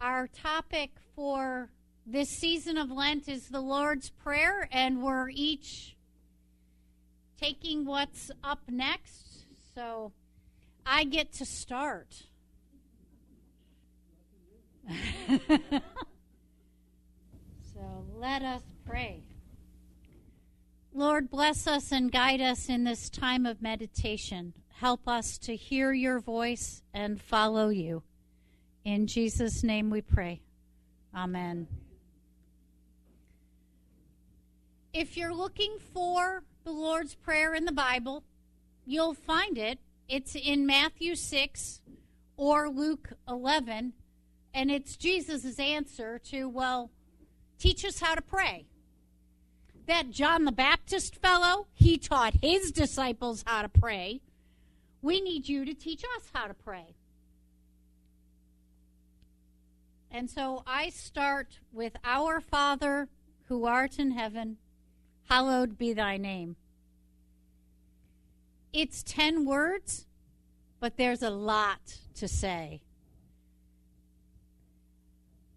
Our topic for this season of Lent is the Lord's Prayer, and we're each taking what's up next. So I get to start. so let us pray. Lord, bless us and guide us in this time of meditation. Help us to hear your voice and follow you. In Jesus' name we pray. Amen. If you're looking for the Lord's Prayer in the Bible, you'll find it. It's in Matthew 6 or Luke 11, and it's Jesus' answer to, well, teach us how to pray. That John the Baptist fellow, he taught his disciples how to pray. We need you to teach us how to pray. And so I start with Our Father who art in heaven, hallowed be thy name. It's 10 words, but there's a lot to say.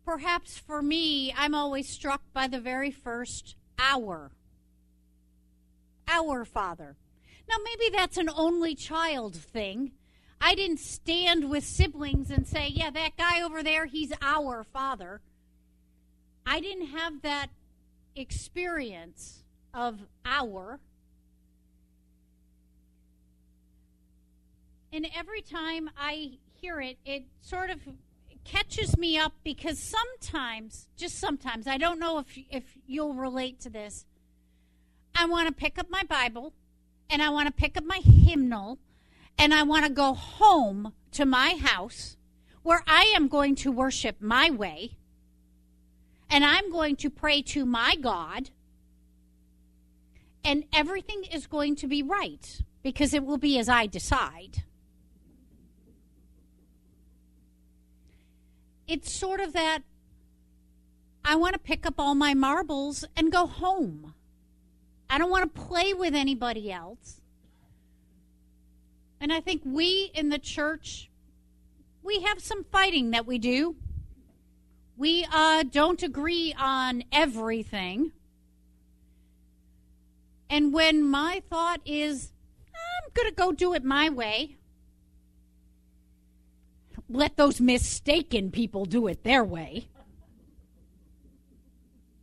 Perhaps for me, I'm always struck by the very first our. Our Father. Now, maybe that's an only child thing. I didn't stand with siblings and say, yeah, that guy over there, he's our father. I didn't have that experience of our. And every time I hear it, it sort of catches me up because sometimes, just sometimes, I don't know if, if you'll relate to this. I want to pick up my Bible and I want to pick up my hymnal and I want to go home to my house where I am going to worship my way and I'm going to pray to my God and everything is going to be right because it will be as I decide. It's sort of that I want to pick up all my marbles and go home. I don't want to play with anybody else. And I think we in the church, we have some fighting that we do. We uh, don't agree on everything. And when my thought is, I'm going to go do it my way, let those mistaken people do it their way,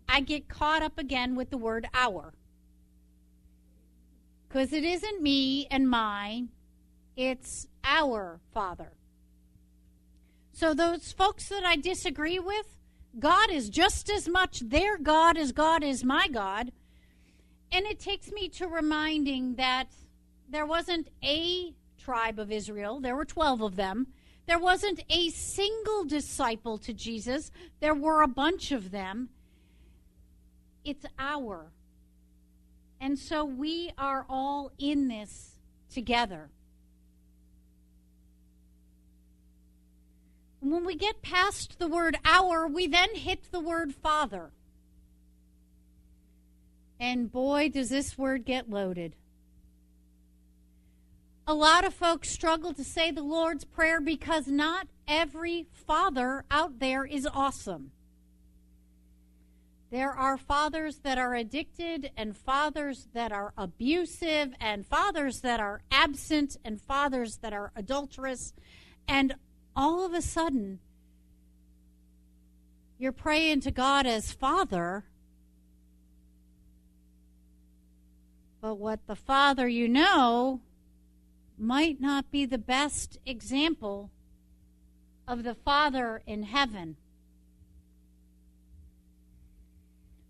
I get caught up again with the word our. Because it isn't me and mine, it's our Father. So, those folks that I disagree with, God is just as much their God as God is my God. And it takes me to reminding that there wasn't a tribe of Israel, there were 12 of them. There wasn't a single disciple to Jesus, there were a bunch of them. It's our. And so we are all in this together. When we get past the word our, we then hit the word father. And boy, does this word get loaded. A lot of folks struggle to say the Lord's Prayer because not every father out there is awesome. There are fathers that are addicted, and fathers that are abusive, and fathers that are absent, and fathers that are adulterous, and all of a sudden, you're praying to God as Father, but what the Father you know might not be the best example of the Father in heaven.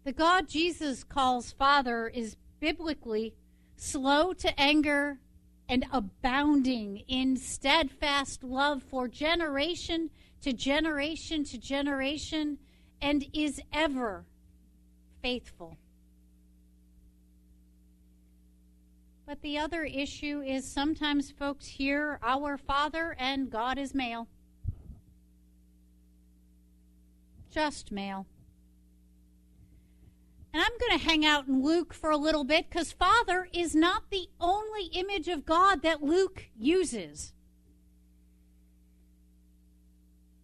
The God Jesus calls Father is biblically slow to anger and abounding in steadfast love for generation to generation to generation, and is ever faithful. But the other issue is sometimes folks hear our Father and God is male. Just male. And I'm going to hang out in Luke for a little bit because Father is not the only image of God that Luke uses.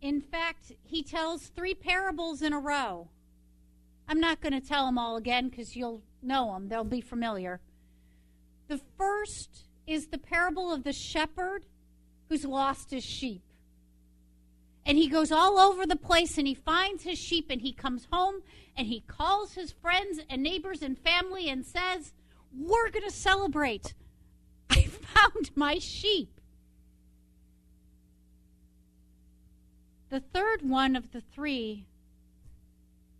In fact, he tells three parables in a row. I'm not going to tell them all again because you'll know them, they'll be familiar. The first is the parable of the shepherd who's lost his sheep. And he goes all over the place and he finds his sheep and he comes home and he calls his friends and neighbors and family and says, We're going to celebrate. I found my sheep. The third one of the three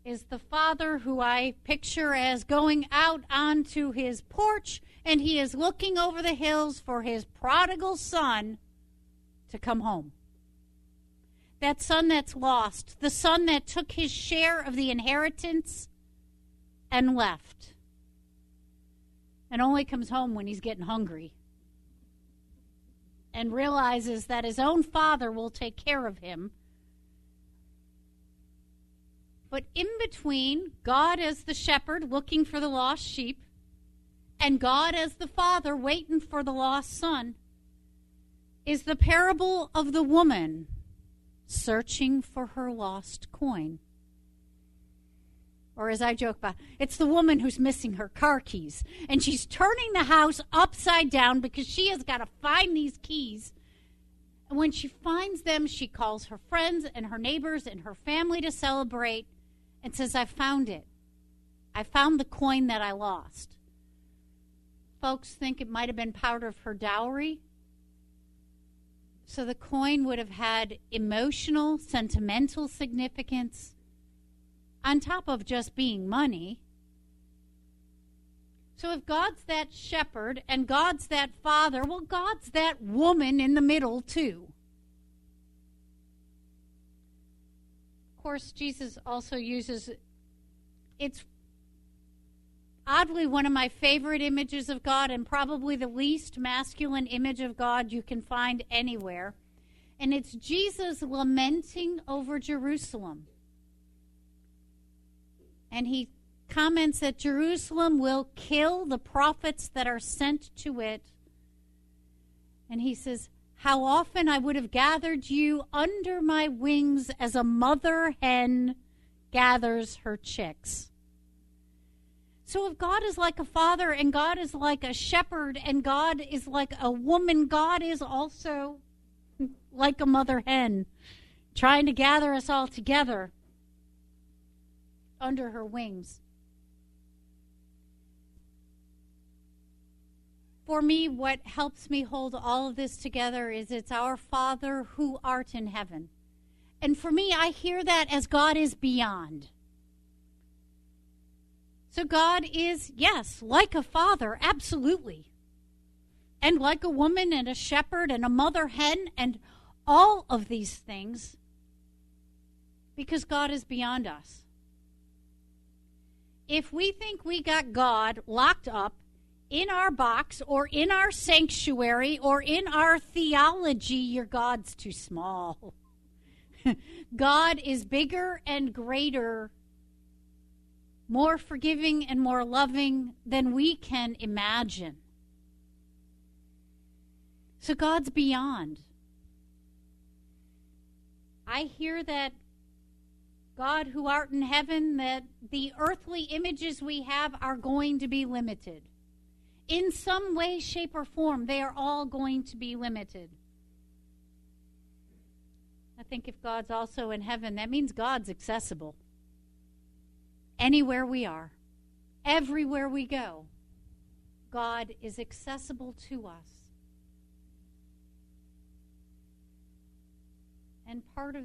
is the father who I picture as going out onto his porch and he is looking over the hills for his prodigal son to come home. That son that's lost, the son that took his share of the inheritance and left, and only comes home when he's getting hungry and realizes that his own father will take care of him. But in between, God as the shepherd looking for the lost sheep, and God as the father waiting for the lost son, is the parable of the woman searching for her lost coin. Or as I joke about, it's the woman who's missing her car keys. And she's turning the house upside down because she has got to find these keys. And when she finds them, she calls her friends and her neighbors and her family to celebrate and says, I found it. I found the coin that I lost. Folks think it might have been part of her dowry. So the coin would have had emotional, sentimental significance on top of just being money. So if God's that shepherd and God's that father, well, God's that woman in the middle, too. Of course, Jesus also uses it's oddly one of my favorite images of God and probably the least masculine image of God you can find anywhere. And it's Jesus lamenting over Jerusalem. And he comments that Jerusalem will kill the prophets that are sent to it. And he says, how often I would have gathered you under my wings as a mother hen gathers her chicks. So, if God is like a father and God is like a shepherd and God is like a woman, God is also like a mother hen trying to gather us all together under her wings. for me, what helps me hold all of this together is it's our Father who art in heaven. And for me, I hear that as God is beyond. So God is, yes, like a father, absolutely. And like a woman and a shepherd and a mother hen and all of these things because God is beyond us. If we think we got God locked up in our box or in our sanctuary or in our theology, your God's too small. God is bigger and greater, more forgiving and more loving than we can imagine. So God's beyond. I hear that God who art in heaven, that the earthly images we have are going to be limited in some way, shape, or form, they are all going to be limited. I think if God's also in heaven, that means God's accessible. Anywhere we are, everywhere we go, God is accessible to us. And part of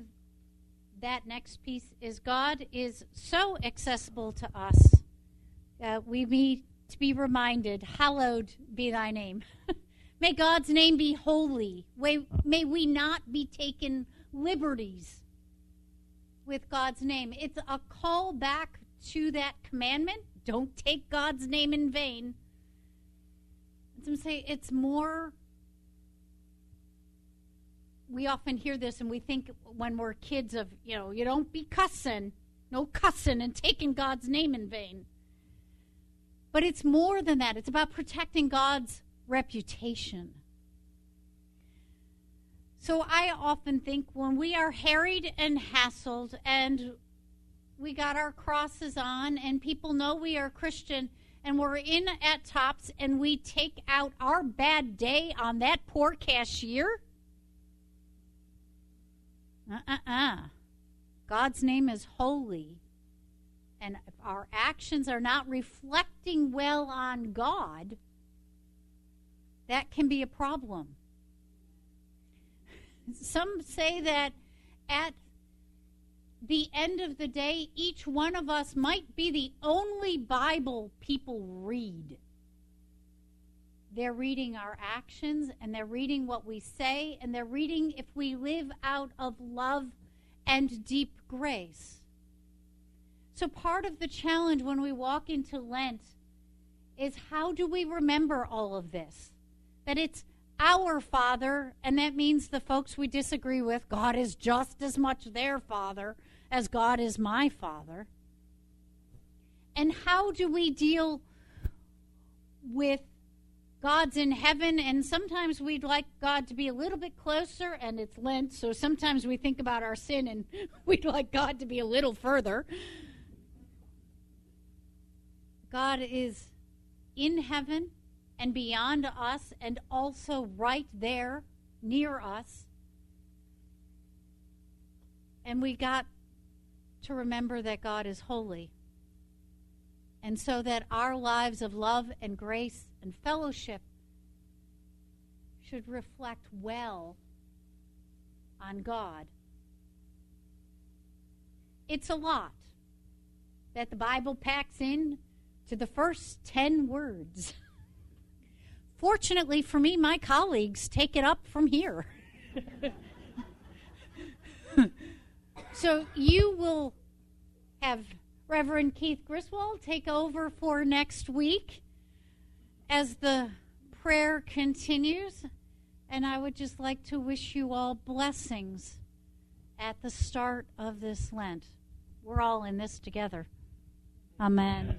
that next piece is God is so accessible to us. Uh, we need to be reminded, Hallowed be thy name. may God's name be holy. May, may we not be taken liberties with God's name. It's a call back to that commandment. Don't take God's name in vain. Some say it's more. We often hear this and we think when we're kids of, you know, you don't be cussing, no cussing and taking God's name in vain. But it's more than that, it's about protecting God's reputation. So I often think when we are harried and hassled and we got our crosses on and people know we are Christian and we're in at Tops and we take out our bad day on that poor cashier. Uh uh uh. God's name is holy. And if our actions are not reflecting well on God, that can be a problem. Some say that at the end of the day, each one of us might be the only Bible people read. They're reading our actions and they're reading what we say and they're reading if we live out of love and deep grace. So, part of the challenge when we walk into Lent is how do we remember all of this? That it's our Father, and that means the folks we disagree with, God is just as much their Father as God is my Father. And how do we deal with God's in heaven, and sometimes we'd like God to be a little bit closer, and it's Lent, so sometimes we think about our sin and we'd like God to be a little further. God is in heaven and beyond us, and also right there near us. And we got to remember that God is holy. And so that our lives of love and grace and fellowship should reflect well on God. It's a lot that the Bible packs in to the first 10 words. Fortunately for me, my colleagues take it up from here. so you will have Reverend Keith Griswold take over for next week as the prayer continues. And I would just like to wish you all blessings at the start of this Lent. We're all in this together. Amen.